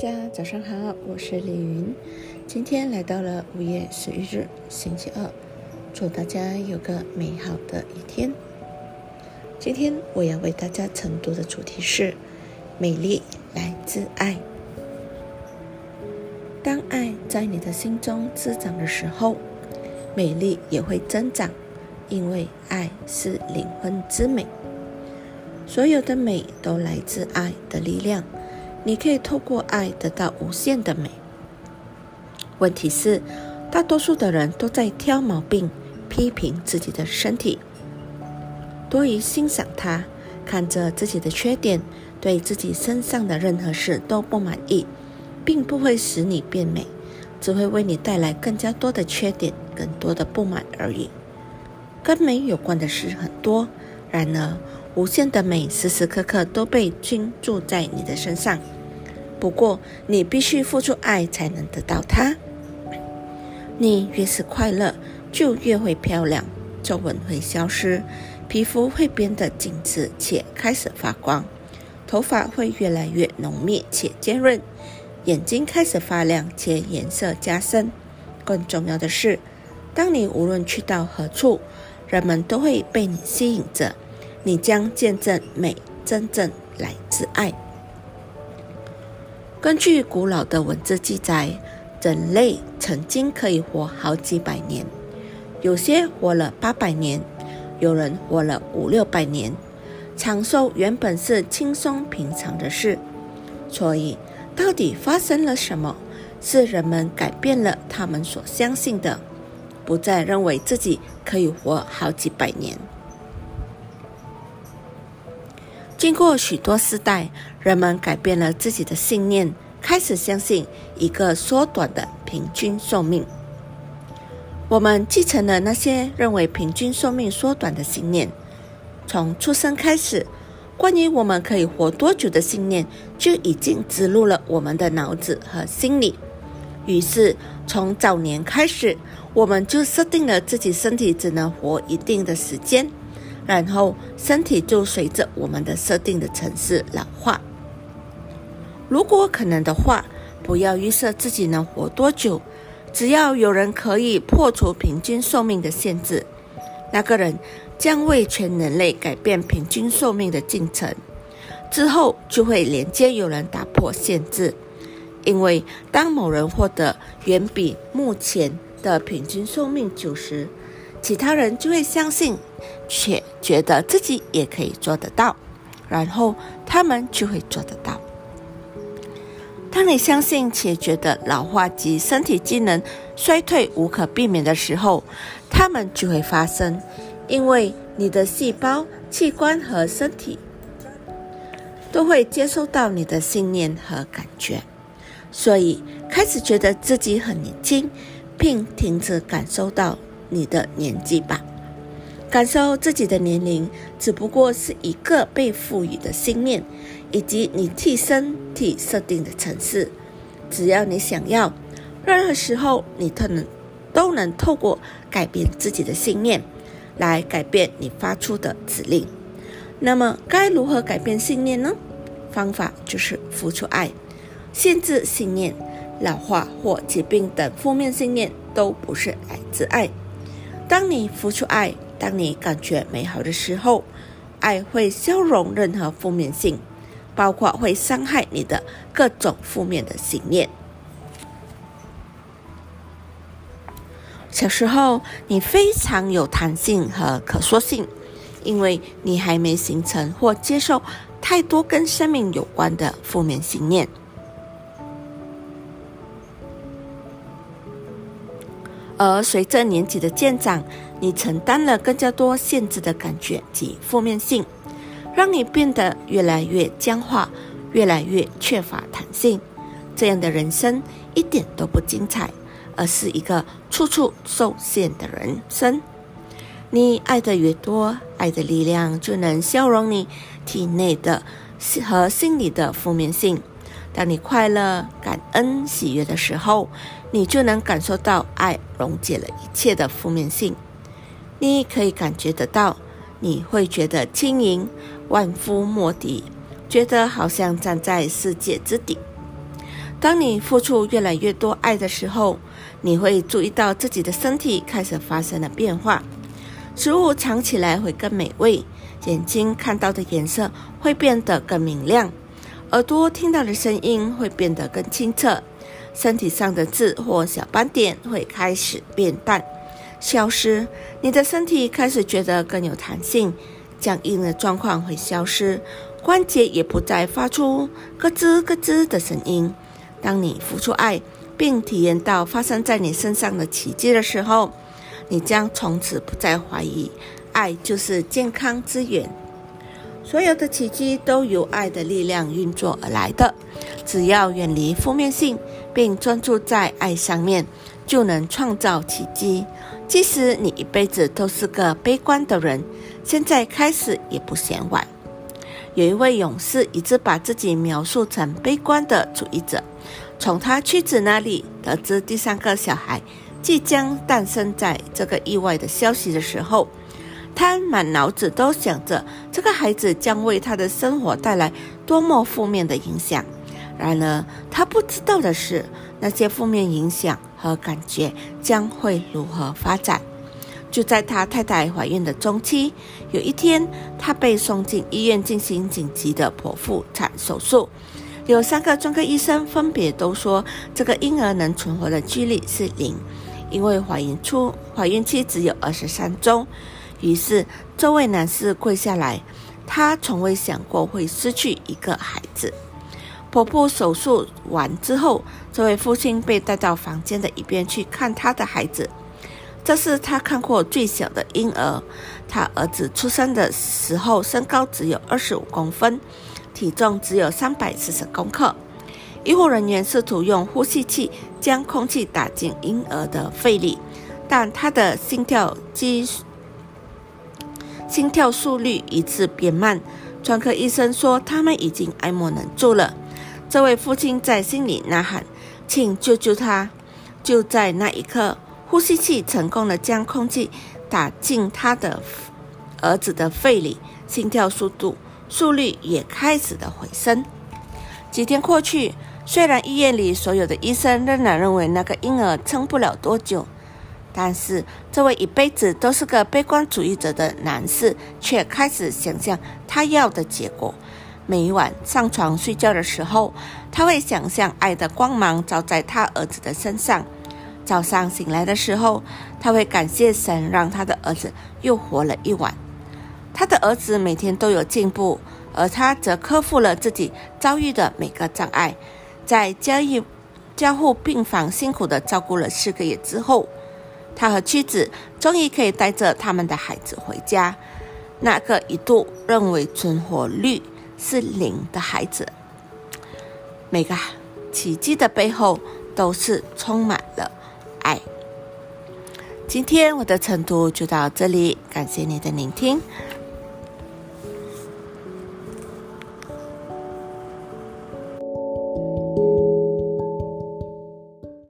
大家早上好，我是李云。今天来到了五月十一日，星期二，祝大家有个美好的一天。今天我要为大家晨读的主题是：美丽来自爱。当爱在你的心中滋长的时候，美丽也会增长，因为爱是灵魂之美。所有的美都来自爱的力量。你可以透过爱得到无限的美。问题是，大多数的人都在挑毛病、批评自己的身体，多于欣赏它，看着自己的缺点，对自己身上的任何事都不满意，并不会使你变美，只会为你带来更加多的缺点、更多的不满而已。跟美有关的事很多，然而。无限的美时时刻刻都被倾注在你的身上，不过你必须付出爱才能得到它。你越是快乐，就越会漂亮，皱纹会消失，皮肤会变得紧致且开始发光，头发会越来越浓密且坚韧，眼睛开始发亮且颜色加深。更重要的是，当你无论去到何处，人们都会被你吸引着。你将见证美真正来自爱。根据古老的文字记载，人类曾经可以活好几百年，有些活了八百年，有人活了五六百年。长寿原本是轻松平常的事，所以到底发生了什么？是人们改变了他们所相信的，不再认为自己可以活好几百年。经过许多世代，人们改变了自己的信念，开始相信一个缩短的平均寿命。我们继承了那些认为平均寿命缩短的信念。从出生开始，关于我们可以活多久的信念就已经植入了我们的脑子和心里。于是，从早年开始，我们就设定了自己身体只能活一定的时间。然后身体就随着我们的设定的城市老化。如果可能的话，不要预设自己能活多久，只要有人可以破除平均寿命的限制，那个人将为全人类改变平均寿命的进程。之后就会连接有人打破限制，因为当某人获得远比目前的平均寿命久时，其他人就会相信，且觉得自己也可以做得到，然后他们就会做得到。当你相信且觉得老化及身体机能衰退无可避免的时候，他们就会发生，因为你的细胞、器官和身体都会接收到你的信念和感觉，所以开始觉得自己很年轻，并停止感受到。你的年纪吧，感受自己的年龄，只不过是一个被赋予的信念，以及你替身体设定的程式。只要你想要，任何时候你都能都能透过改变自己的信念，来改变你发出的指令。那么，该如何改变信念呢？方法就是付出爱，限制信念、老化或疾病等负面信念都不是来自爱。当你付出爱，当你感觉美好的时候，爱会消融任何负面性，包括会伤害你的各种负面的信念。小时候，你非常有弹性和可塑性，因为你还没形成或接受太多跟生命有关的负面信念。而随着年纪的渐长，你承担了更加多限制的感觉及负面性，让你变得越来越僵化，越来越缺乏弹性。这样的人生一点都不精彩，而是一个处处受限的人生。你爱的越多，爱的力量就能消融你体内的和心理的负面性。当你快乐、感恩、喜悦的时候，你就能感受到爱溶解了一切的负面性。你可以感觉得到，你会觉得轻盈、万夫莫敌，觉得好像站在世界之顶。当你付出越来越多爱的时候，你会注意到自己的身体开始发生了变化，食物尝起来会更美味，眼睛看到的颜色会变得更明亮，耳朵听到的声音会变得更清澈，身体上的痣或小斑点会开始变淡、消失，你的身体开始觉得更有弹性，僵硬的状况会消失，关节也不再发出咯吱咯吱的声音。当你付出爱，并体验到发生在你身上的奇迹的时候，你将从此不再怀疑，爱就是健康之源。所有的奇迹都由爱的力量运作而来的。只要远离负面性，并专注在爱上面，就能创造奇迹。即使你一辈子都是个悲观的人，现在开始也不嫌晚。有一位勇士一直把自己描述成悲观的主义者。从他妻子那里得知第三个小孩即将诞生在这个意外的消息的时候，他满脑子都想着这个孩子将为他的生活带来多么负面的影响。然而，他不知道的是，那些负面影响和感觉将会如何发展。就在他太太怀孕的中期，有一天，他被送进医院进行紧急的剖腹产手术。有三个专科医生分别都说，这个婴儿能存活的几率是零，因为怀孕初怀孕期只有二十三周。于是，这位男士跪下来，他从未想过会失去一个孩子。婆婆手术完之后，这位父亲被带到房间的一边去看他的孩子。这是他看过最小的婴儿。他儿子出生的时候，身高只有二十五公分。体重只有三百四十公克。医护人员试图用呼吸器将空气打进婴儿的肺里，但他的心跳机心跳速率一次变慢。专科医生说他们已经爱莫能助了。这位父亲在心里呐喊：“请救救他！”就在那一刻，呼吸器成功的将空气打进他的儿子的肺里，心跳速度。速率也开始的回升。几天过去，虽然医院里所有的医生仍然认为那个婴儿撑不了多久，但是这位一辈子都是个悲观主义者的男士却开始想象他要的结果。每晚上床睡觉的时候，他会想象爱的光芒照在他儿子的身上。早上醒来的时候，他会感谢神让他的儿子又活了一晚。他的儿子每天都有进步，而他则克服了自己遭遇的每个障碍。在交易交护病房辛苦地照顾了四个月之后，他和妻子终于可以带着他们的孩子回家。那个一度认为存活率是零的孩子，每个奇迹的背后都是充满了爱。今天我的晨读就到这里，感谢你的聆听。